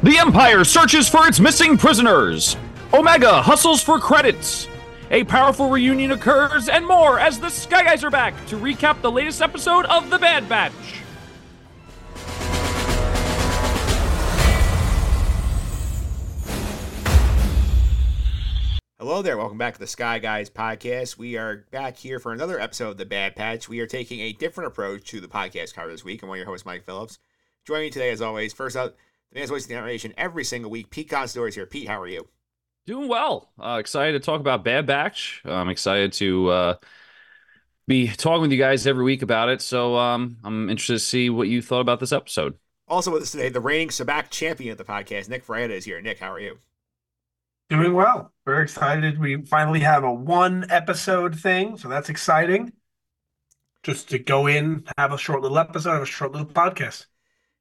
The Empire searches for its missing prisoners. Omega hustles for credits. A powerful reunion occurs, and more as the Sky Guys are back to recap the latest episode of The Bad Batch. Hello there, welcome back to the Sky Guys podcast. We are back here for another episode of The Bad Batch. We are taking a different approach to the podcast cover this week. I'm one of your hosts, Mike Phillips. Joining me today, as always, first up, the man's voice of the narration every single week. Pete Consadori is here. Pete, how are you? Doing well. Uh, excited to talk about Bad Batch. I'm excited to uh, be talking with you guys every week about it. So um, I'm interested to see what you thought about this episode. Also with us today, the reigning Sabacc champion of the podcast, Nick Fraietta, is here. Nick, how are you? Doing well. Very excited. We finally have a one episode thing, so that's exciting. Just to go in, have a short little episode, have a short little podcast.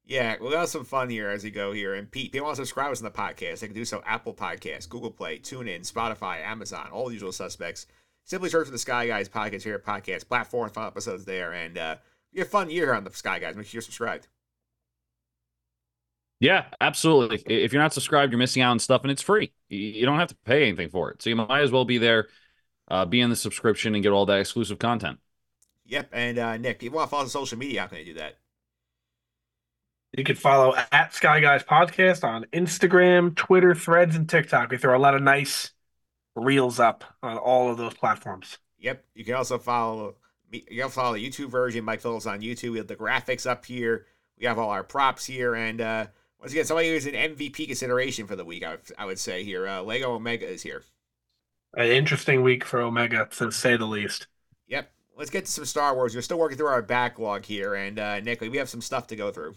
Yeah, we'll have some fun here as we go here. And Pete, if you want to subscribe us on the podcast, they can do so Apple Podcasts, Google Play, TuneIn, Spotify, Amazon, all the usual suspects. Simply search for the Sky Guys podcast here at podcast platform, find episodes there, and uh, be a fun year here on the Sky Guys. Make sure you're subscribed. Yeah, absolutely. If you're not subscribed, you're missing out on stuff, and it's free. You don't have to pay anything for it, so you might as well be there, uh, be in the subscription, and get all that exclusive content. Yep, and uh, Nick, if you want to follow us on social media, how can they do that? You can follow at Sky Guys Podcast on Instagram, Twitter, Threads, and TikTok. We throw a lot of nice reels up on all of those platforms. Yep, you can also follow me you can follow the YouTube version. Mike Phillips on YouTube. We have the graphics up here. We have all our props here, and uh, once again, somebody who's an MVP consideration for the week, I, I would say here. Uh, Lego Omega is here. An interesting week for Omega, to say the least. Yep. Let's get to some Star Wars. We're still working through our backlog here, and uh, Nick, we have some stuff to go through.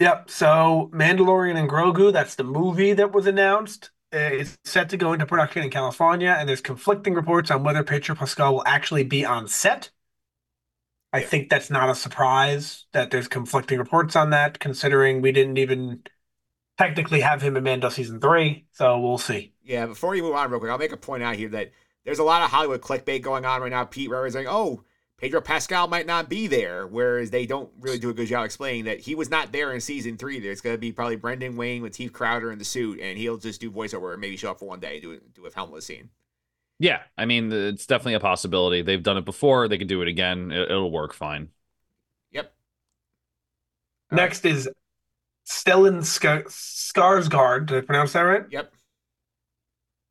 Yep. So Mandalorian and Grogu, that's the movie that was announced. Eh, it's set to go into production in California, and there's conflicting reports on whether Pedro Pascal will actually be on set. I think that's not a surprise that there's conflicting reports on that, considering we didn't even technically have him in Mando season three. So we'll see. Yeah, before you move on real quick, I'll make a point out here that there's a lot of Hollywood clickbait going on right now. Pete Rivers saying, "Oh, Pedro Pascal might not be there," whereas they don't really do a good job explaining that he was not there in season three. There's going to be probably Brendan Wayne with Teef Crowder in the suit, and he'll just do voiceover and maybe show up for one day, and do do a helmetless scene. Yeah, I mean, it's definitely a possibility. They've done it before. They can do it again. It, will work fine. Yep. All Next right. is Stellan Skarsgård. Did I pronounce that right? Yep.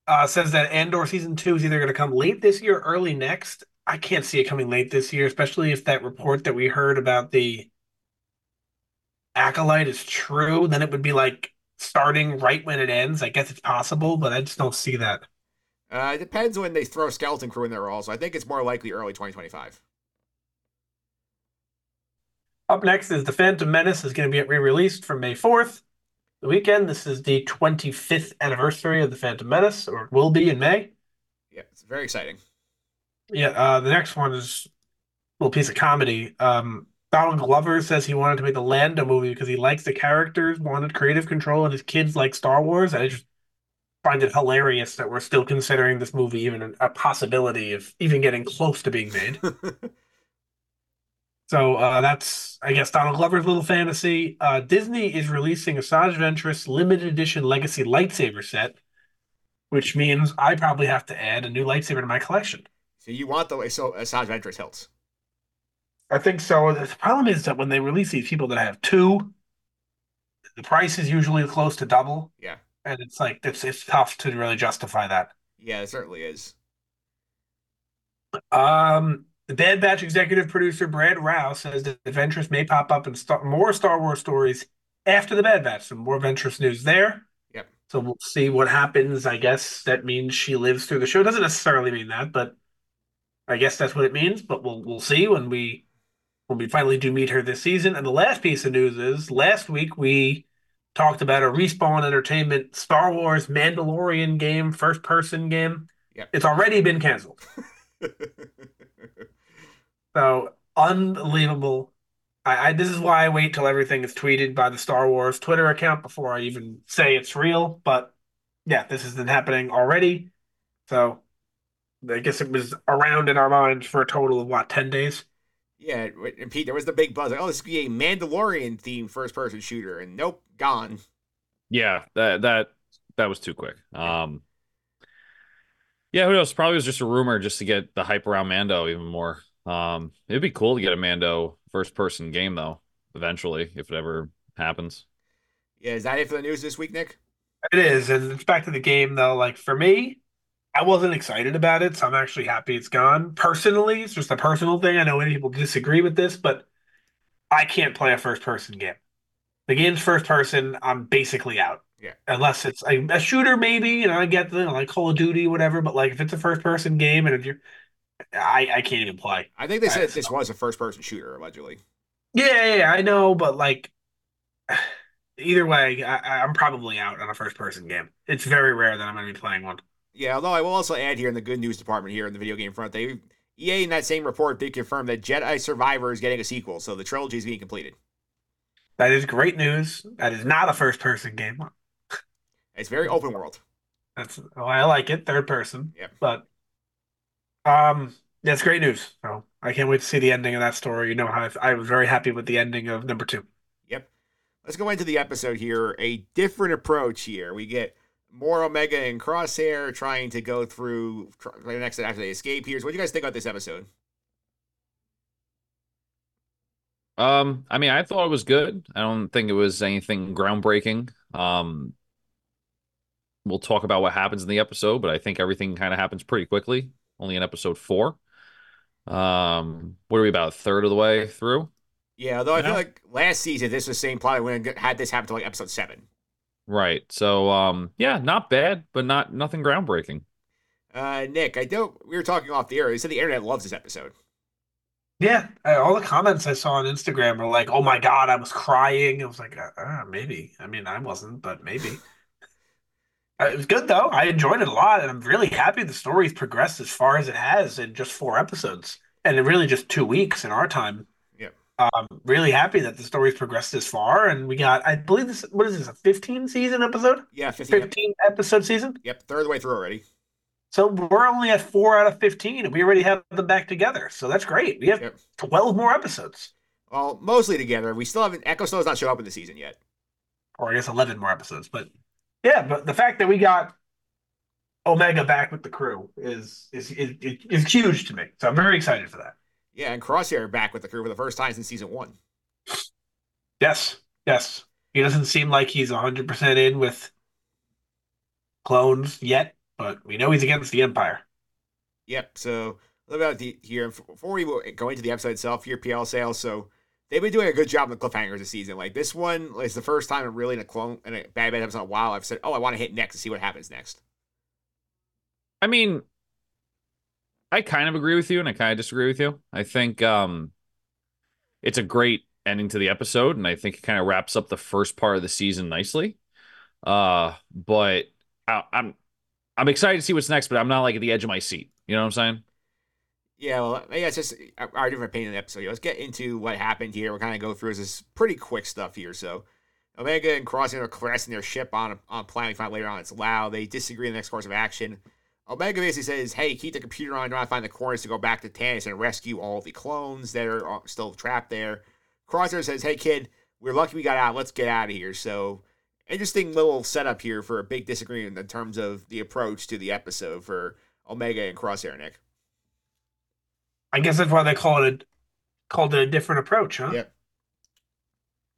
Uh, says that Andor season two is either going to come late this year, or early next. I can't see it coming late this year, especially if that report that we heard about the acolyte is true. Then it would be like starting right when it ends. I guess it's possible, but I just don't see that. Uh, it depends when they throw Skeleton Crew in there also. I think it's more likely early 2025. Up next is The Phantom Menace is going to be re-released from May 4th. The weekend. This is the 25th anniversary of The Phantom Menace, or it will be in May. Yeah, it's very exciting. Yeah, uh, the next one is a little piece of comedy. Um, Donald Glover says he wanted to make the Lando movie because he likes the characters, wanted creative control, and his kids like Star Wars. I just find it hilarious that we're still considering this movie even a possibility of even getting close to being made. so uh, that's, I guess, Donald Glover's little fantasy. Uh, Disney is releasing a Asajj Ventress limited edition Legacy lightsaber set, which means I probably have to add a new lightsaber to my collection. So you want the so Asajj Ventress hilts? I think so. The problem is that when they release these people that have two, the price is usually close to double. Yeah and it's like it's it's tough to really justify that. Yeah, it certainly is. Um, the Bad Batch executive producer Brad Rau says that Ventress may pop up in star- more Star Wars stories after the Bad Batch. Some more Ventress news there. Yep. So we'll see what happens. I guess that means she lives through the show. Doesn't necessarily mean that, but I guess that's what it means. But we'll we'll see when we when we finally do meet her this season. And the last piece of news is last week we talked about a Respawn Entertainment Star Wars Mandalorian game, first person game. Yep. It's already been canceled. so unbelievable. I, I, this is why I wait till everything is tweeted by the Star Wars Twitter account before I even say it's real. But yeah, this has been happening already. So I guess it was around in our minds for a total of what, ten days? Yeah, and Pete, there was the big buzz like, oh, this could be a Mandalorian themed first person shooter, and nope, gone. Yeah, that that that was too quick. Um, yeah, who knows? Probably was just a rumor just to get the hype around Mando even more. Um, it'd be cool to get a Mando first person game though, eventually, if it ever happens. Yeah, is that it for the news this week, Nick? It is, and it's back to the game though. Like for me, I wasn't excited about it, so I'm actually happy it's gone. Personally, it's just a personal thing. I know many people disagree with this, but I can't play a first person game. The game's first person, I'm basically out. Yeah. Unless it's a, a shooter, maybe, and I get the like Call of Duty, whatever, but like if it's a first person game and if you're I, I can't even play. I think they said this was a first person shooter, allegedly. Yeah, yeah, I know, but like either way, I, I'm probably out on a first person game. It's very rare that I'm going to be playing one. Yeah, although I will also add here in the good news department here in the video game front, they EA in that same report did confirm that Jedi Survivor is getting a sequel, so the trilogy is being completed. That is great news. That is not a first person game. It's very open world. That's well, I like it, third person. Yep. But um, that's great news. So I can't wait to see the ending of that story. You know how I, I was very happy with the ending of number two. Yep. Let's go into the episode here. A different approach here. We get more Omega and Crosshair trying to go through the next after they escape here. So what do you guys think about this episode? Um, I mean, I thought it was good. I don't think it was anything groundbreaking. Um, we'll talk about what happens in the episode, but I think everything kind of happens pretty quickly. Only in episode four. Um, what are we about a third of the way through? Yeah, although I feel like last season this was the same plot when had this happen to like episode seven. Right. So um yeah, not bad, but not nothing groundbreaking. Uh Nick, I don't we were talking off the air. You said the internet loves this episode. Yeah, all the comments I saw on Instagram were like, "Oh my god, I was crying." I was like, uh, uh, "Maybe." I mean, I wasn't, but maybe. Uh, it was good though. I enjoyed it a lot, and I'm really happy the story's progressed as far as it has in just four episodes, and in really just two weeks in our time. Um, really happy that the story's progressed this far, and we got, I believe this, what is this, a 15 season episode? Yeah, 15, 15 episode season. Yep, third way through already. So we're only at four out of 15, and we already have them back together. So that's great. We have yep. 12 more episodes. Well, mostly together. We still haven't, Echo still has not shown up in the season yet. Or I guess 11 more episodes. But yeah, but the fact that we got Omega back with the crew is is is, is huge to me. So I'm very excited for that. Yeah, and Crosshair back with the crew for the first time since season one. Yes, yes. He doesn't seem like he's 100% in with clones yet, but we know he's against the Empire. Yep, so a little about the, here. Before we go into the episode itself, here, PL sales. So they've been doing a good job with the cliffhangers this season. Like this one is the first time I'm really in a clone in a bad bad episode in a while. I've said, oh, I want to hit next to see what happens next. I mean, I kind of agree with you and I kind of disagree with you. I think um it's a great ending to the episode and I think it kind of wraps up the first part of the season nicely. Uh but I, I'm I'm excited to see what's next, but I'm not like at the edge of my seat. You know what I'm saying? Yeah, well, yeah, it's just our different opinion of the episode. Let's get into what happened here. We'll kind of go through this pretty quick stuff here. So, Omega and Crosshair are crashing their ship on a, on planet. We find later on it's loud. They disagree in the next course of action. Omega basically says, "Hey, keep the computer on. Try to find the coordinates to go back to Tantiss and rescue all the clones that are uh, still trapped there." Crosshair says, "Hey, kid, we're lucky we got out. Let's get out of here." So, interesting little setup here for a big disagreement in terms of the approach to the episode for Omega and Crosshair. Nick, I guess that's why they call it a, called it a different approach, huh? Yep.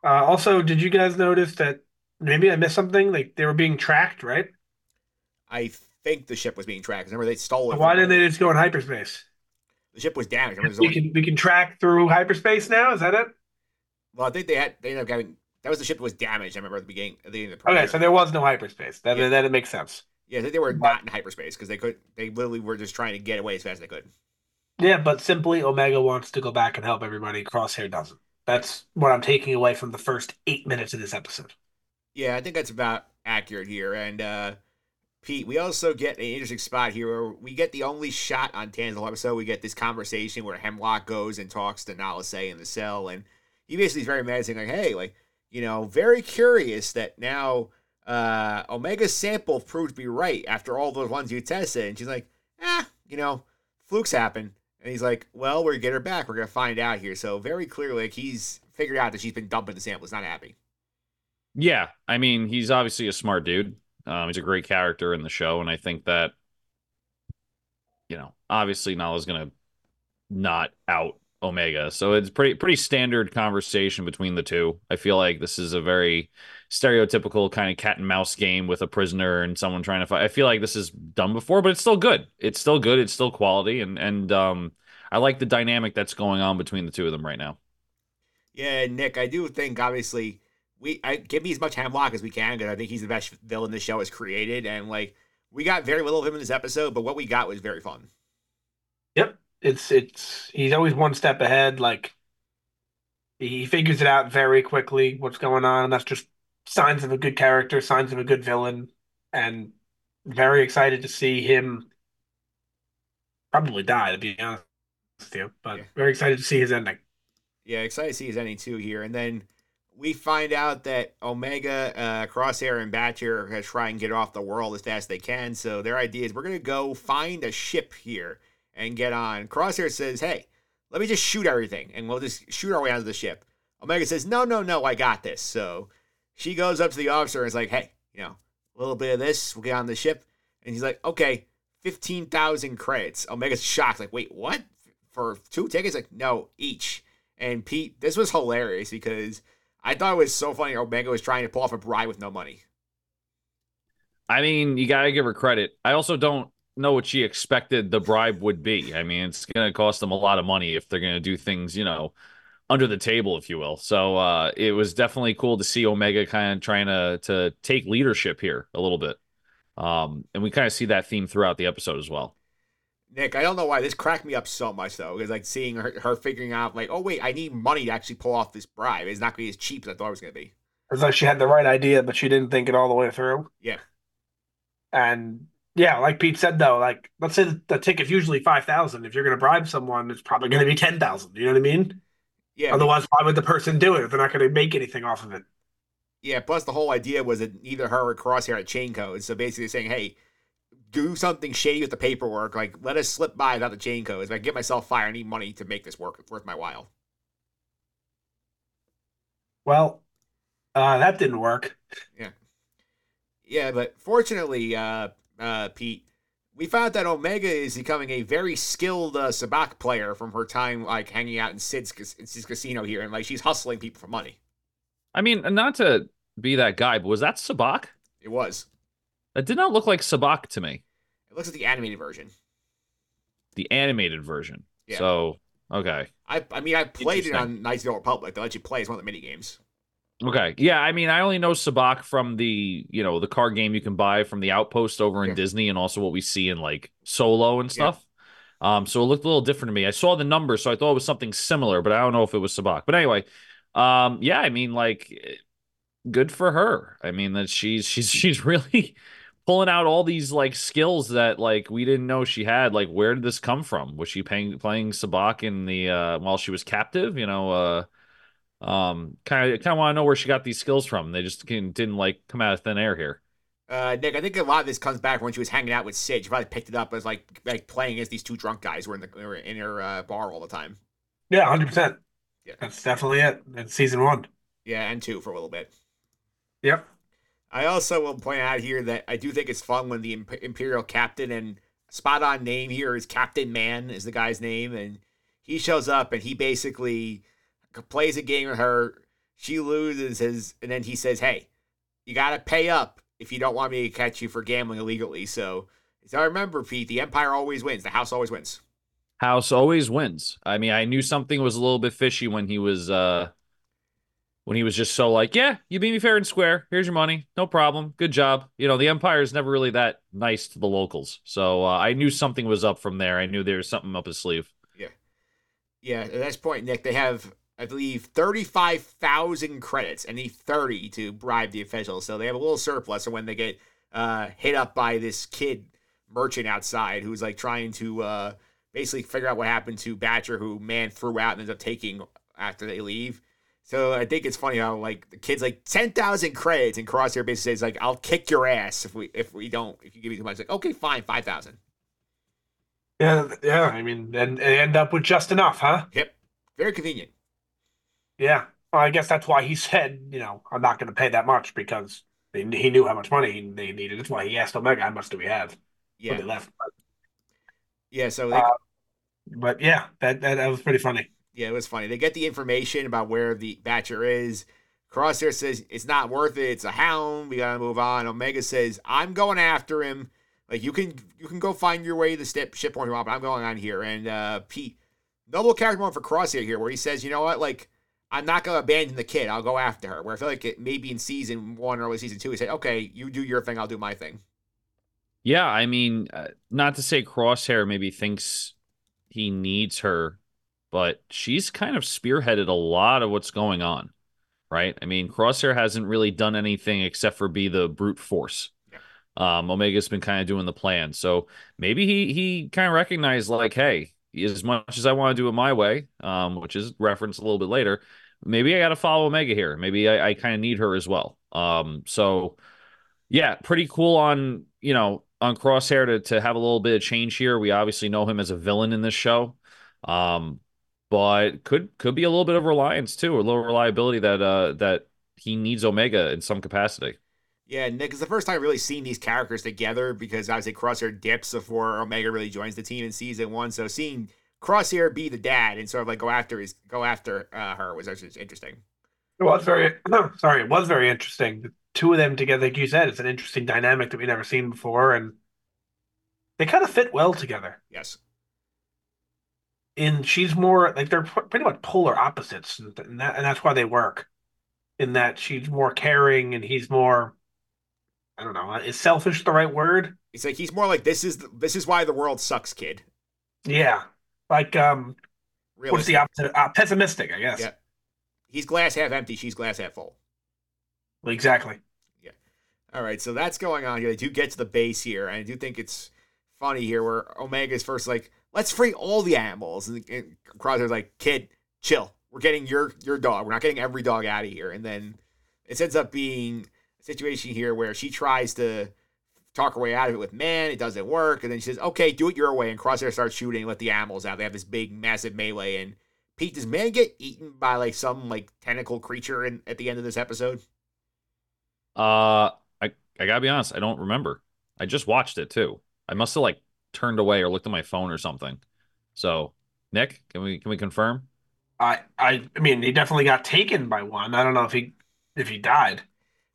Uh, also, did you guys notice that maybe I missed something? Like they were being tracked, right? I think the ship was being tracked. Remember, they stole it. Why didn't they just go in hyperspace? The ship was damaged. Remember, we only... can we can track through hyperspace now. Is that it? Well, I think they had they ended up getting that was the ship that was damaged. I remember at the beginning. At the, end of the okay, so there was no hyperspace. That yeah. that it makes sense. Yeah, they were not in hyperspace because they could. They literally were just trying to get away as fast as they could. Yeah, but simply Omega wants to go back and help everybody. Crosshair doesn't. That's what I'm taking away from the first eight minutes of this episode. Yeah, I think that's about accurate here. And uh Pete, we also get an interesting spot here where we get the only shot on Tanzal episode. We get this conversation where Hemlock goes and talks to Nala Se in the cell, and he basically is very mad, saying like, "Hey, like, you know, very curious that now uh, Omega's sample proved to be right after all those ones you tested." And she's like, "Ah, you know, flukes happen." And he's like, "Well, we're gonna get her back. We're gonna find out here." So very clearly, like he's figured out that she's been dumping the sample. He's not happy. Yeah, I mean, he's obviously a smart dude. Um, he's a great character in the show, and I think that, you know, obviously Nala's gonna not out Omega, so it's pretty pretty standard conversation between the two. I feel like this is a very stereotypical kind of cat and mouse game with a prisoner and someone trying to fight. I feel like this is done before, but it's still good. It's still good. It's still quality, and and um, I like the dynamic that's going on between the two of them right now. Yeah, Nick, I do think obviously we I give me as much hemlock as we can because I think he's the best villain the show has created, and like we got very little of him in this episode, but what we got was very fun. Yep, it's it's he's always one step ahead. Like he figures it out very quickly what's going on, and that's just signs of a good character, signs of a good villain, and very excited to see him probably die. To be honest with you, but Yeah. very excited to see his ending. Yeah, excited to see his ending too here, and then we find out that Omega, uh, Crosshair, and Batcher are gonna try and get off the world as fast as they can. So their idea is we're gonna go find a ship here and get on. Crosshair says, "Hey, let me just shoot everything, and we'll just shoot our way onto the ship." Omega says, "No, no, no, I got this." So she goes up to the officer and is like, "Hey, you know, a little bit of this, we'll get on the ship." And he's like, "Okay, fifteen thousand credits." Omega's shocked, like, "Wait, what? For two tickets?" Like, no, each. And Pete, this was hilarious because I thought it was so funny. Omega was trying to pull off a bribe with no money. I mean, you gotta give her credit. I also don't know what she expected the bribe would be. I mean, it's gonna cost them a lot of money if they're gonna do things, you know, under the table, if you will. So uh, it was definitely cool to see Omega kind of trying to to take leadership here a little bit. Um, and we kind of see that theme throughout the episode as well. Nick, I don't know why this cracked me up so much though, because like seeing her, her figuring out like, oh wait, I need money to actually pull off this bribe. It's not gonna be as cheap as I thought it was gonna be. It's like she had the right idea, but she didn't think it all the way through. Yeah. And yeah, like Pete said though, like let's say the, the ticket's usually five thousand. If you're gonna bribe someone, it's probably gonna be ten thousand. You know what I mean? Yeah, Otherwise, why would the person do it if they're not gonna make anything off of it? yeah. Plus the whole idea was that either her or Crosshair had chain codes, so basically saying, hey, do something shady with the paperwork. Like let us slip by without the chain codes. If I get myself fired, I need money to make this work. It's worth my while. Well, uh, that didn't work. Yeah, Yeah, but fortunately, uh, uh, Pete, we found that Omega is becoming a very skilled uh, sabacc player from her time, like hanging out in Sid's, in Sid's casino here, and like she's hustling people for money. I mean, not to be that guy, but was that Sabacc? It was. That did not look like Sabacc to me. It looks like the animated version. The animated version. Yeah. So okay. I, I mean, I played it on Knights of the Republic. They let you play as one of the mini games. Okay. Yeah, I mean, I only know Sabacc from the, you know, the card game you can buy from the Outpost over in Yeah. Disney and also what we see in like Solo and stuff. Um, so it looked a little different to me. I saw the number, so I thought it was something similar, but I don't know if it was Sabacc. But anyway, um, yeah, I mean, like eh, good for her. I mean that she's she's she's really pulling out all these like skills that like we didn't know she had. Like, where did this come from? Was she playing playing Sabacc in the uh while she was captive? You know, uh um, kind of kind of want to know where she got these skills from. They just can, didn't like come out of thin air here. Uh, Nick, I think a lot of this comes back when she was hanging out with Sid. She probably picked it up as like like playing as these two drunk guys who were in the were in her uh, bar all the time. Yeah, hundred percent. Yeah. That's definitely it. It's season one. Yeah, and two for a little bit. Yep. I also will point out here that I do think it's fun when the Imperial Captain and spot on name here is Captain Man is the guy's name, and he shows up and he basically plays a game with her. She loses his, and then he says, "Hey, you gotta pay up if you don't want me to catch you for gambling illegally." So, so I remember, Pete, the Empire always wins. The House always wins. House always wins. I mean, I knew something was a little bit fishy when he was uh when he was just so like, yeah, you beat me fair and square. Here's your money. No problem. Good job. You know, the Empire is never really that nice to the locals. So uh, I knew something was up from there. I knew there was something up his sleeve. Yeah, Yeah. at this point, Nick, they have, I believe, 35,000 credits and need 30 to bribe the officials. So they have a little surplus. So when they get uh, hit up by this kid merchant outside who's like trying to uh, basically figure out what happened to Batcher, who man threw out and ends up taking after they leave. So I think it's funny how like the kid's like ten thousand credits, and Crosshair basically says like, "I'll kick your ass if we if we don't if you give me too much." Like, okay, fine, five thousand. Yeah, yeah. I mean, and, and end up with just enough, huh? Yep. Very convenient. Yeah. Well, I guess that's why he said, you know, I'm not going to pay that much because he, he knew how much money they needed. That's why he asked Omega, how much do we have? Yeah. When they left. But, Yeah. So they, Uh, but yeah, that, that that was pretty funny. Yeah, it was funny. They get the information about where the Batcher is. Crosshair says it's not worth it. It's a hound. We gotta move on. Omega says I'm going after him. Like you can you can go find your way to the ship ship point, but I'm going on here. And uh, Pete, noble character moment for Crosshair here, where he says, you know what, like I'm not gonna abandon the kid. I'll go after her. Where I feel like it maybe in season one or early season two, he said, okay, you do your thing, I'll do my thing. Yeah, I mean, uh, not to say Crosshair maybe thinks he needs her, but she's kind of spearheaded a lot of what's going on, right? I mean, Crosshair hasn't really done anything except for be the brute force. Um, Omega's been kind of doing the plan, so maybe he he kind of recognized like, hey, as much as I want to do it my way, um, which is referenced a little bit later, maybe I got to follow Omega here. Maybe I, I kind of need her as well. Um, so yeah, pretty cool on you know on Crosshair to to have a little bit of change here. We obviously know him as a villain in this show, um, but could could be a little bit of reliance too, a little reliability that uh that he needs Omega in some capacity. Yeah, Nick, it's the first time I've really seen these characters together because obviously Crosshair dips before Omega really joins the team in season one. So seeing Crosshair be the dad and sort of like go after his go after uh, her was actually interesting. It was very, sorry, it was very interesting. The two of them together, like you said, it's an interesting dynamic that we've never seen before, and they kind of fit well together. Yes. And she's more like they're pretty much polar opposites, and, that and that's why they work. In that she's more caring and he's more, I don't know, is selfish the right word? It's like he's more like this is the, this is why the world sucks, kid. Yeah, like um, what's the opposite? Uh, pessimistic, I guess. Yeah. He's glass half empty. She's glass half full. Exactly. Yeah. All right, so that's going on here. They do get to the base here, and I do think it's funny here where Omega's first like, let's free all the animals, and, and like, kid, chill. We're getting your your dog. We're not getting every dog out of here. And then it ends up being a situation here where she tries to talk her way out of it with man. It doesn't work, and then she says, okay, do it your way. And Crosshair starts shooting, let the animals out. They have this big, massive melee, and Pete, does man get eaten by like some like tentacle creature in, at the end of this episode? Uh, I I gotta be honest, I don't remember. I just watched it too. I must have like turned away or looked at my phone or something. So, Nick, can we can we confirm? I I I mean, he definitely got taken by one. I don't know if he if he died.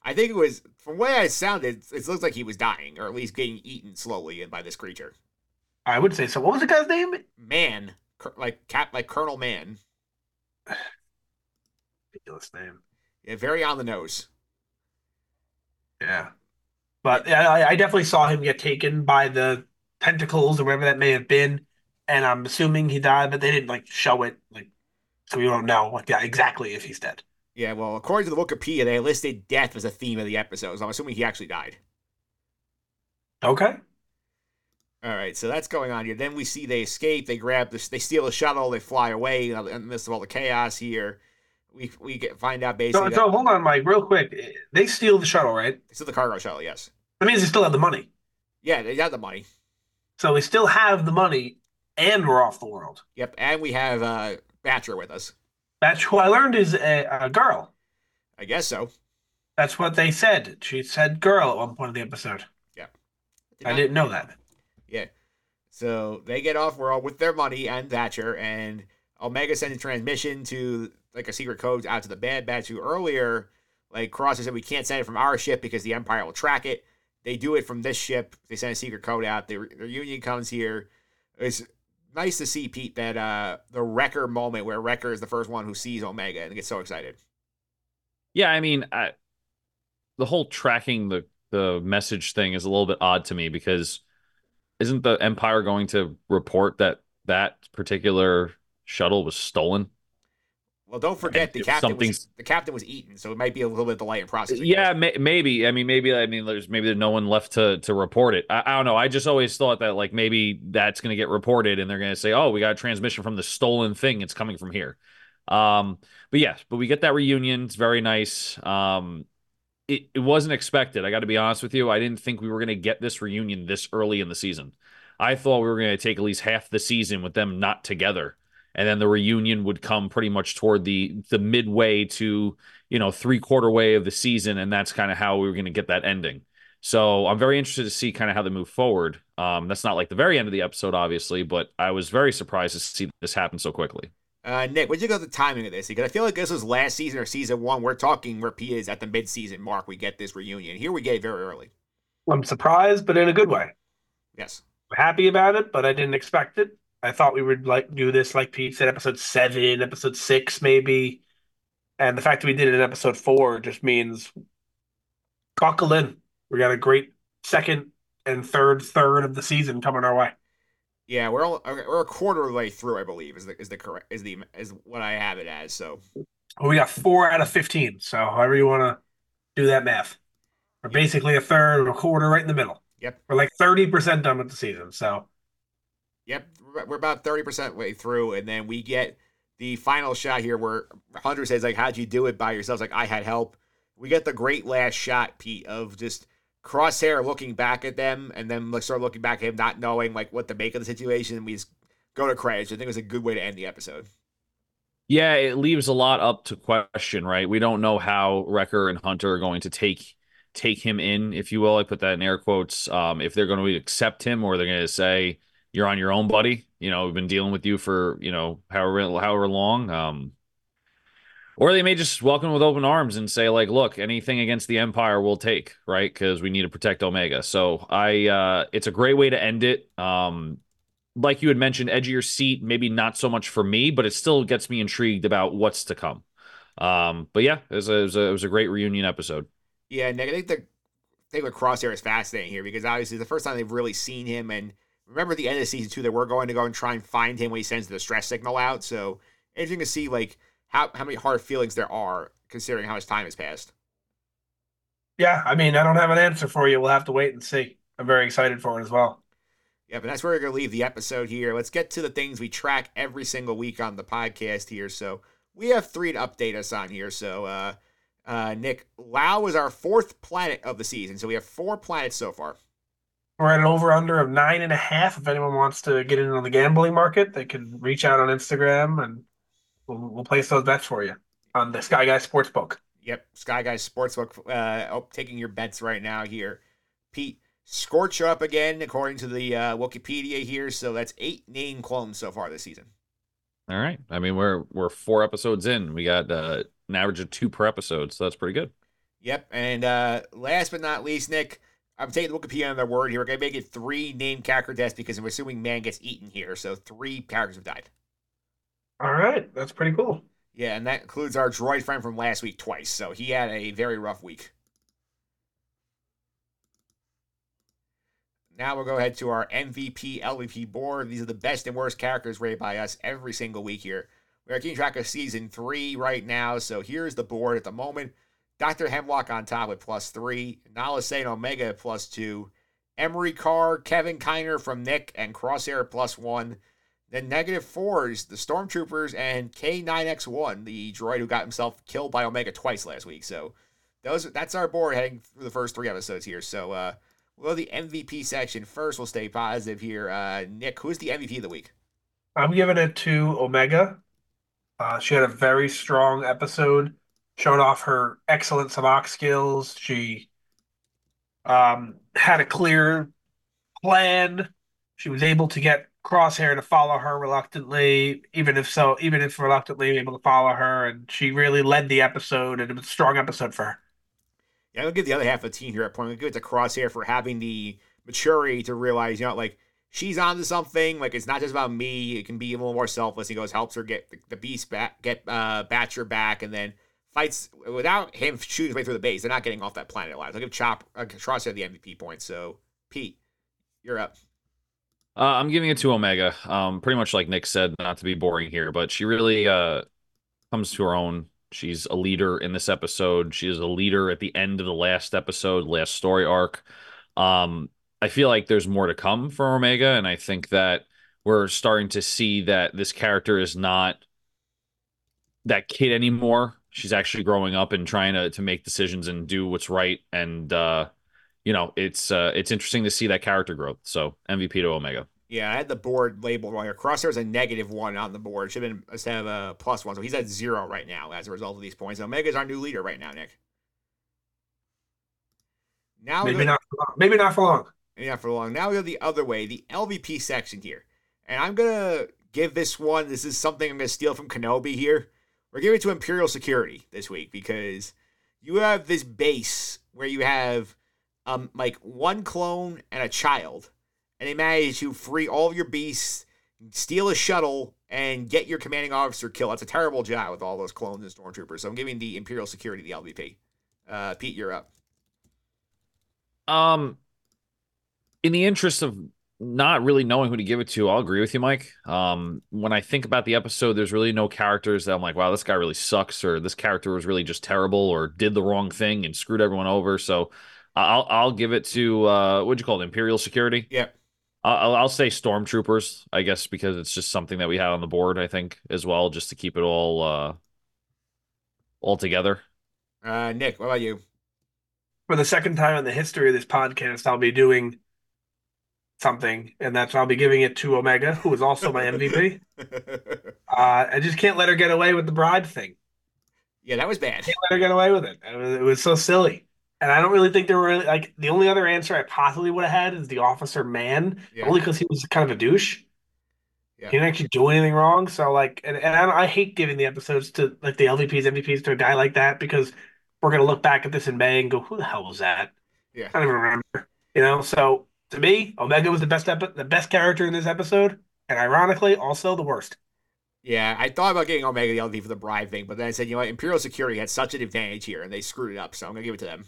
I think it was from the way I sounded. It looks like he was dying, or at least getting eaten slowly by this creature. I would say so. What was the guy's name? Man, like cat, like Colonel Man. Ridiculous name. Yeah, very on the nose. Yeah. But yeah, I, I definitely saw him get taken by the tentacles or whatever that may have been, and I'm assuming he died, but they didn't like show it, like, so we don't know like, yeah, exactly if he's dead. Yeah, well, according to the Wikipedia, they listed death as a theme of the episode, so I'm assuming he actually died. Okay. All right, so that's going on here. Then we see they escape. They grab this. They steal the shuttle. They fly away in the midst of all the chaos here. We we get find out So, basically that so hold on, Mike, real quick. They steal the shuttle, right? it's still the cargo shuttle. Yes. That means they still have the money. Yeah, they got the money. So we still have the money, and we're off the world. Yep, and we have uh Batcher with us. That's who I learned is a, a girl. I guess so. That's what they said. She said girl at one point of the episode. Did I didn't know that. Yeah. So they get off world with their money and Batcher, and Omega sends a transmission to like a secret code out to the Bad Batch. Who earlier, like Crosshair said, we can't send it from our ship because the Empire will track it. They do it from this ship. They send a secret code out. Their, the Union comes here. It's nice to see Pete that uh the Wrecker moment where Wrecker is the first one who sees Omega and gets so excited. Yeah, I mean, I, the whole tracking the the message thing is a little bit odd to me because isn't the Empire going to report that that particular shuttle was stolen? Well, don't forget the captain was, the captain was eaten, so it might be a little bit of delay in processing. Yeah, may, maybe. I mean, maybe. I mean, there's maybe there's no one left to to report it. I, I don't know. I just always thought that like maybe that's going to get reported, and they're going to say, "Oh, we got a transmission from the stolen thing. It's coming from here." Um, but yes, but we get that reunion. It's very nice. Um, it it wasn't expected. I got to be honest with you. I didn't think we were going to get this reunion this early in the season. I thought we were going to take at least half the season with them not together, and then the reunion would come pretty much toward the the midway to you know three quarter way of the season, and that's kind of how we were going to get that ending. So I'm very interested to see kind of how they move forward. Um, that's not like the very end of the episode, obviously, but I was very surprised to see this happen so quickly. Uh, Nick, what did you go with the timing of this? Because I feel like this was last season or season one. We're talking where P is at the mid-season mark. We get this reunion. Here we get it very early. I'm surprised, but in a good way. Yes. I'm happy about it, but I didn't expect it. I thought we would like do this, like Pete said, episode seven, episode six, maybe. And the fact that we did it in episode four just means buckle in. We got a great second and third third of the season coming our way. Yeah, we're all, we're a quarter of the way through, I believe, is the is the correct is the is what I have it as. So well, we got four out of fifteen. So however you want to do that math, we're basically a third, a quarter, right in the middle. Yep, we're like thirty percent done with the season. So, yep, we're about thirty percent way through, and then we get the final shot here where Hunter says like, "How'd you do it by yourself?" Like I had help. We get the great last shot, Pete, of just Crosshair looking back at them and then like start looking back at him, not knowing like what to make of the situation. And we just go to credits. I think it was a good way to end the episode. Yeah, it leaves a lot up to question, right? We don't know how Wrecker and Hunter are going to take take him in, if you will. I put that in air quotes. Um, if they're going to accept him or they're going to say, "You're on your own, buddy." You know, we've been dealing with you for you know however however long. Um, or they may just welcome with open arms and say like look anything against the empire we'll take right because we need to protect omega so i uh it's a great way to end it um like you had mentioned edge of your seat maybe not so much for me but it still gets me intrigued about what's to come um but yeah it was a, it was a, it was a great reunion episode yeah nick i think the thing with crosshair is fascinating here because obviously the first time they've really seen him and remember the end of season two that we're going to go and try and find him when he sends the stress signal out so interesting to see like how how many hard feelings there are considering how much time has passed. Yeah, I mean, I don't have an answer for you. We'll have to wait and see. I'm very excited for it as well. Yeah, but that's where we're gonna leave the episode here. Let's get to the things we track every single week on the podcast here. So we have three to update us on here. So uh uh Nick, Lao is our fourth planet of the season. So we have four planets so far. We're at an over under of nine and a half. If anyone wants to get in on the gambling market, they can reach out on Instagram and We'll, we'll place those bets for you on the Sky Guy Sportsbook. Yep, Sky Guy Sportsbook. Uh, oh, taking your bets right now here. Pete, Scorch up again, according to the uh, Wikipedia here. So that's eight name clones so far this season. All right. I mean, we're we're four episodes in. We got uh, an average of two per episode, so that's pretty good. Yep. And uh, last but not least, Nick, I'm taking the Wikipedia on their word here. We're gonna make it three name character deaths because I'm assuming man gets eaten here. So three characters have died. All right, that's pretty cool. Yeah, and that includes our droid friend from last week twice. So he had a very rough week. Now we'll go ahead to our MVP, LVP board. These are the best and worst characters rated by us every single week here. We are keeping track of season three right now. So here's the board at the moment. Dr. Hemlock on top with plus three. Nala Saint Omega at plus two. Emerie Karr, Kevin Kiner from Nick, and Crosshair plus one. Then negative fours, the Stormtroopers, and K9X1, the droid who got himself killed by Omega twice last week. So those that's our board heading through the first three episodes here. So uh, we'll go the MVP section first. We'll stay positive here. Uh, Nick, who's the MVP of the week? I'm giving it to Omega. Uh, she had a very strong episode, showed off her excellent sabacc skills. She um, had a clear plan. She was able to get Crosshair to follow her reluctantly, even if so, even if reluctantly able to follow her, and she really led the episode, and it was a strong episode for her. Yeah, I'll give the other half of the team here at point. I'll give it to Crosshair for having the maturity to realize, you know, like she's onto something. Like it's not just about me. It can be a little more selfless. He goes, helps her get the, the beast back, get uh, Batcher back, and then fights without him shooting his way through the base. They're not getting off that planet alive. I'll give Chop uh, Crosshair the MVP point. So Pete, you're up. Uh, I'm giving it to Omega. Um, pretty much like Nick said, not to be boring here, but she really uh, comes to her own. She's a leader in this episode. She is a leader at the end of the last episode, last story arc. Um, I feel like there's more to come for Omega, and I think that we're starting to see that this character is not that kid anymore. She's actually growing up and trying to to make decisions and do what's right. And uh, you know, it's uh, it's interesting to see that character growth. So MVP to Omega. Yeah, I had the board labeled wrong. Crosshair's a negative one on the board. Should have been instead of a plus one. So he's at zero right now as a result of these points. Omega's our new leader right now, Nick. Now Maybe we go, not. For long. Maybe not for long. yeah, for long. Now we go the other way, the LVP section here. And I'm gonna give this one. This is something I'm gonna steal from Kenobi here. We're giving it to Imperial Security this week because you have this base where you have um like one clone and a child, and they manage to free all of your beasts, steal a shuttle, and get your commanding officer killed. That's a terrible job with all those clones and stormtroopers. So I'm giving the Imperial Security the LVP. Uh, Pete, you're up. Um, in the interest of not really knowing who to give it to, I'll agree with you, Mike. Um, when I think about the episode, there's really no characters that I'm like, wow, this guy really sucks, or this character was really just terrible, or did the wrong thing and screwed everyone over. So I'll I'll give it to uh, what'd you call it, Imperial Security? Yeah. I'll I'll say Stormtroopers, I guess, because it's just something that we had on the board, I think, as well, just to keep it all uh all together. Uh, Nick, what about you? For the second time in the history of this podcast, I'll be doing something, and that's why I'll be giving it to Omega, who is also my MVP. Uh, I just can't let her get away with the bribe thing. yeah, that was bad. Can't let her get away with it. It was, it was so silly. And I don't really think there were like the only other answer I possibly would have had is the officer man, Yeah. only because he was kind of a douche. Yeah. He didn't actually do anything wrong. So like, and, and I, I hate giving the episodes to like the LVPs, MVPs to a guy like that because we're gonna look back at this in May and go, "Who the hell was that?" Yeah. I don't even remember. You know. So to me, Omega was the best epi- the best character in this episode, and ironically, also the worst. Yeah, I thought about getting Omega the LV for the bribe thing, but then I said, you know what, Imperial Security had such an advantage here, and they screwed it up, so I'm gonna give it to them.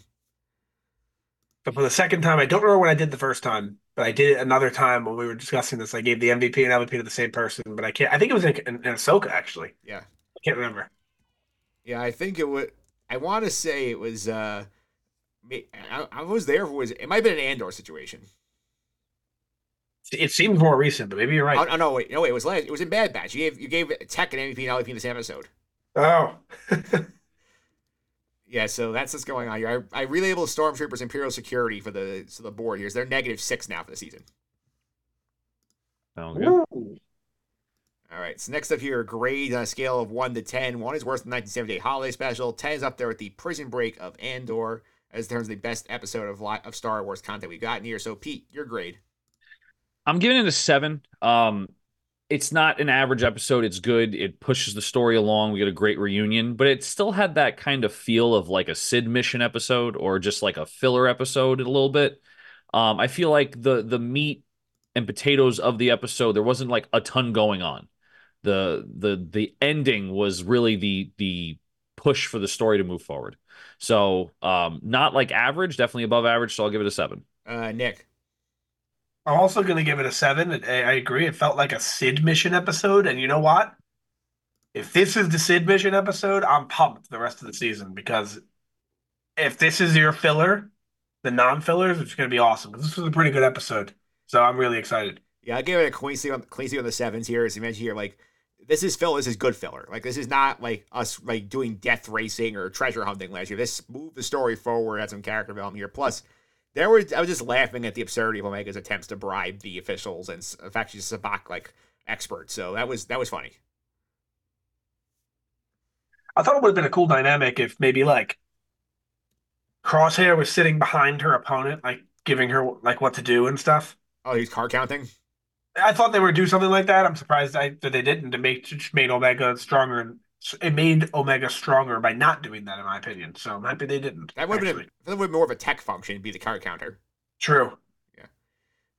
But for the second time, I don't remember when I did the first time, but I did it another time when we were discussing this. I gave the MVP and LVP to the same person, but I can't. I think it was in, in, in Ahsoka actually. Yeah, I can't remember. yeah, I think it would. I want to say it was. uh I, I was there. For was it might have been an Andor situation? It seems more recent, but maybe you're right. Oh, no, wait, no, wait, it was last. It was in Bad Batch. You gave you gave Tech an MVP and LVP in the same episode. Oh, Yeah, so that's what's going on here. I, I relabeled Stormtroopers Imperial Security for the so the board here. So they're negative six now for the season. Sounds good. Ooh. All right. So next up here, grades on uh, a scale of one to ten. One is worse than 1978 holiday special. Ten is up there with the Prison Break of Andor as terms of the best episode of of Star Wars content we've gotten here. So Pete, your grade. I'm giving it a seven. Um, it's not an average episode. It's good. It pushes the story along. We get a great reunion, but it still had that kind of feel of like a Sid mission episode or just like a filler episode a little bit. Um, I feel like the the meat and potatoes of the episode there wasn't like a ton going on. The the the ending was really the the push for the story to move forward. So um, not like average, definitely above average. So I'll give it a seven. Uh, Nick. I'm also going to give it a seven. I, agree. It felt like a Sid mission episode, and you know what? If this is the Sid mission episode, I'm pumped the rest of the season because if this is your filler, the non-fillers, it's going to be awesome. This was a pretty good episode, so I'm really excited. Yeah, I gave it a Quincy on Quincy on the sevens here. As you mentioned here, like this is filler. This is good filler. Like this is not like us like doing death racing or treasure hunting last year. This moved the story forward. Had some character development here. Plus, there were I was just laughing at the absurdity of Omega's attempts to bribe the officials and in fact she's a Sabacc like expert. So that was that was funny. I thought it would have been a cool dynamic if maybe like Crosshair was sitting behind her opponent, like giving her like what to do and stuff. Oh, he's car counting. I thought they would do something like that. I'm surprised I, that they didn't. To make just made Omega stronger, and it made Omega stronger by not doing that, in my opinion. So I'm happy they didn't. That would have been that would more of a tech function. Be the car counter. true. Yeah.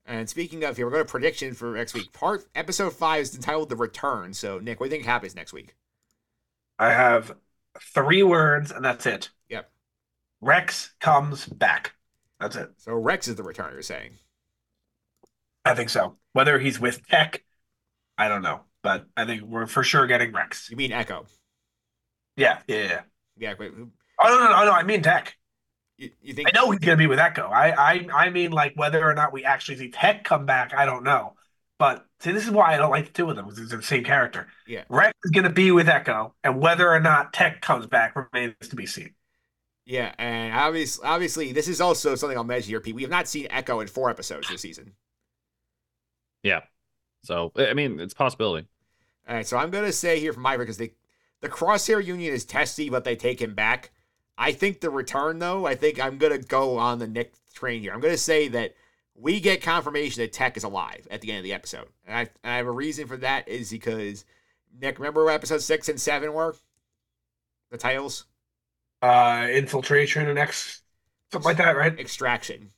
And speaking of here, we're going to prediction for next week. Part episode five is entitled "The Return." So Nick, what do you think happens next week? I have three words, and that's it. Yep. Rex comes back. That's it. So Rex is the return. You're saying? I think so. Whether he's with Tech, I don't know, but I think we're for sure getting Rex. You mean Echo? Yeah, yeah, yeah. Yeah. Wait, who- Oh no, no, no, no. I mean Tech. you, you think? I know he's gonna be with Echo. I, I, I mean like whether or not we actually see Tech come back, I don't know. But see, this is why I don't like the two of them. because They're the same character. Yeah. Rex is gonna be with Echo, and whether or not Tech comes back remains to be seen. Yeah, and obviously, obviously, this is also something I'll mention here, Pete. We have not seen Echo in four episodes this season. Yeah. So I mean, it's a possibility. All right, so I'm gonna say here from my because the the Crosshair Union is testy, but they take him back. I think the return though, I think I'm gonna go on the Nick train here. I'm gonna say that we get confirmation that Tech is alive at the end of the episode, and I, and I have a reason for that is because Nick, remember what episode six and seven were? The titles, Uh, infiltration and X, something like that, right? extraction.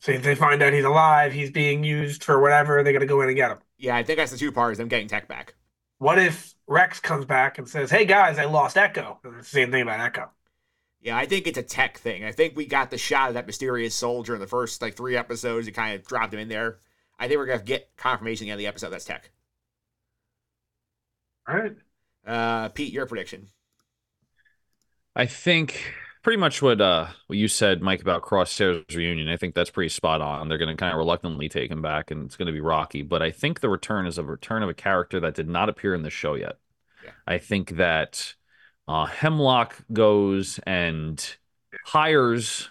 So if they find out he's alive, he's being used for whatever, they're gonna go in and get him. Yeah, I think that's the two parts. Them getting Tech back. What if Rex comes back and says, "Hey guys, I lost Echo"? And it's the same thing about Echo. Yeah, I think it's a tech thing. I think we got the shot of that mysterious soldier in the first like three episodes. It kind of dropped him in there. I think we're gonna get confirmation at the end of the episode that's tech. All right. Uh, Pete, your prediction. I think pretty much what uh what you said, Mike, about Crosshair's reunion. I think that's pretty spot on. They're going to kind of reluctantly take him back, and it's going to be rocky. But I think the return is a return of a character that did not appear in the show yet. Yeah. I think that uh, Hemlock goes and hires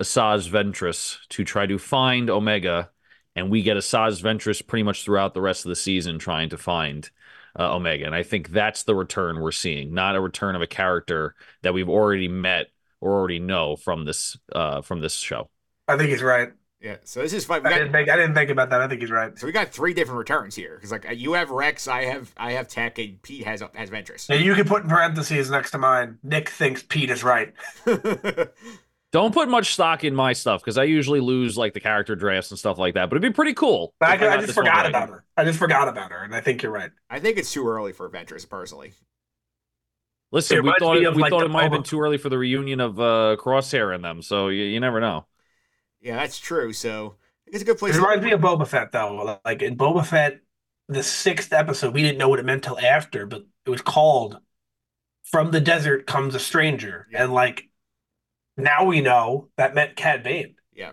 Asajj Ventress to try to find Omega, and we get Asajj Ventress pretty much throughout the rest of the season trying to find uh, Omega. And I think that's the return we're seeing, not a return of a character that we've already met or already know from this uh, from this show. I think he's right. Yeah. So this is fun. We I got, didn't think I didn't think about that. I think he's right. so we got three different returns here because like you have Rex, I have I have Tech, and Pete has has Ventress. And you can put in parentheses next to mine. Nick thinks Pete is right. Don't put much stock in my stuff because I usually lose like the character drafts and stuff like that. But it'd be pretty cool. I, if I just forgot about her. I just forgot about her, and I think you're right. I think it's too early for Ventress personally. Listen, It we thought it, we like, thought it might have been too early for the reunion of uh, Crosshair and them. So you, you never know. Yeah, that's true. So it's a good place. It to- reminds me of Boba Fett, though. Like in Boba Fett, the sixth episode, we didn't know what it meant till after, but it was called "From the Desert Comes a Stranger," Yeah. and like now we know that meant Cad Bane. Yeah.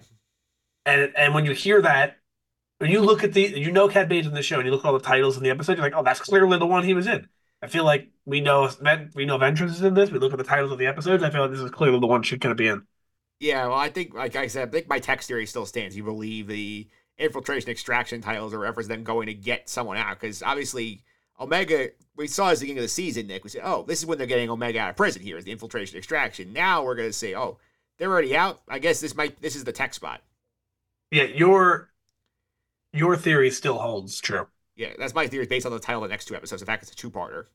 And and when you hear that, when you look at the, you know Cad Bane's in the show, and you look at all the titles in the episode, you're like, oh, that's clearly the one he was in. I feel like we know we know Ventress is in this. We look at the titles of the episodes. I feel like this is clearly the one she's going to be in. Yeah, well, I think, like I said, I think my text theory still stands. You believe the infiltration extraction titles are reference them going to get someone out because obviously Omega. We saw at the beginning of the season, Nick. We said, "Oh, this is when they're getting Omega out of prison. Here is the infiltration extraction." Now we're going to say, "Oh, they're already out." I guess this might this is the tech spot. Yeah, your your theory still holds true. Yeah, that's my theory based on the title of the next two episodes. In fact, it's a two-parter.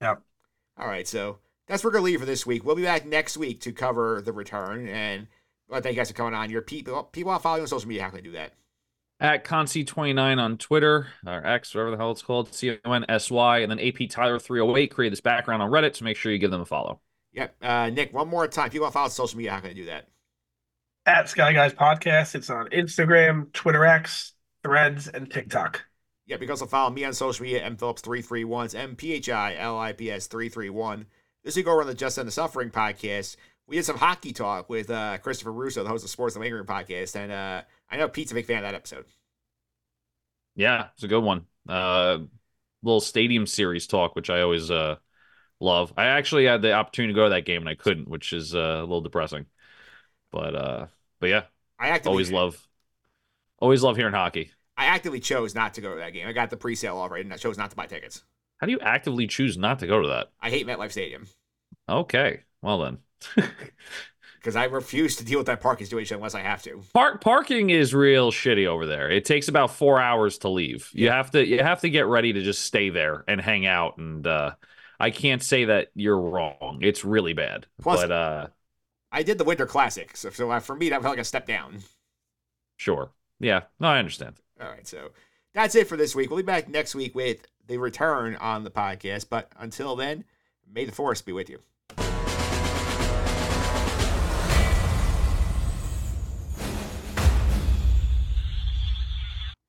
Yep. All right, so that's where we're gonna leave for this week. We'll be back next week to cover the return, and well, thank you guys for coming on. Your people, people want to follow you on social media. How can they do that? At Consy29 on Twitter, or X, whatever the hell it's called, C O N S Y, and then AP Tyler308 created this background on Reddit, so make sure you give them a follow. Yep. Uh, Nick, one more time. People want to follow social media. How can they do that? At Sky Guys Podcast, it's on Instagram, Twitter X, Threads, and TikTok. Yep. You can also follow me on social media. mphillips331. It's M P H I L I P S 331. This week go over on the Just End the Suffering podcast, we did some hockey talk with uh, Christopher Russo, the host of Sports and Wing Room podcast, and uh, I know Pete's a big fan of that episode. Yeah, it's a good one. Uh, little stadium series talk, which I always uh love. I actually had the opportunity to go to that game and I couldn't, which is uh, a little depressing. But uh, but yeah, I actively always love, always love hearing hockey. I actively chose not to go to that game. I got the pre-sale already, and I chose not to buy tickets. How do you actively choose not to go to that? I hate MetLife Stadium Okay, well then. because I refuse to deal with that parking situation unless I have to. Park parking is real shitty over there. It takes about four hours to leave. You have to you have to get ready to just stay there and hang out. And uh, I can't say that you're wrong. It's really bad. Plus- but uh, I did the Winter Classic, so, so uh, for me that felt like a step down. sure, yeah, no, I understand. All right, so that's it for this week. We'll be back next week with the return on the podcast. But until then, may the force be with you.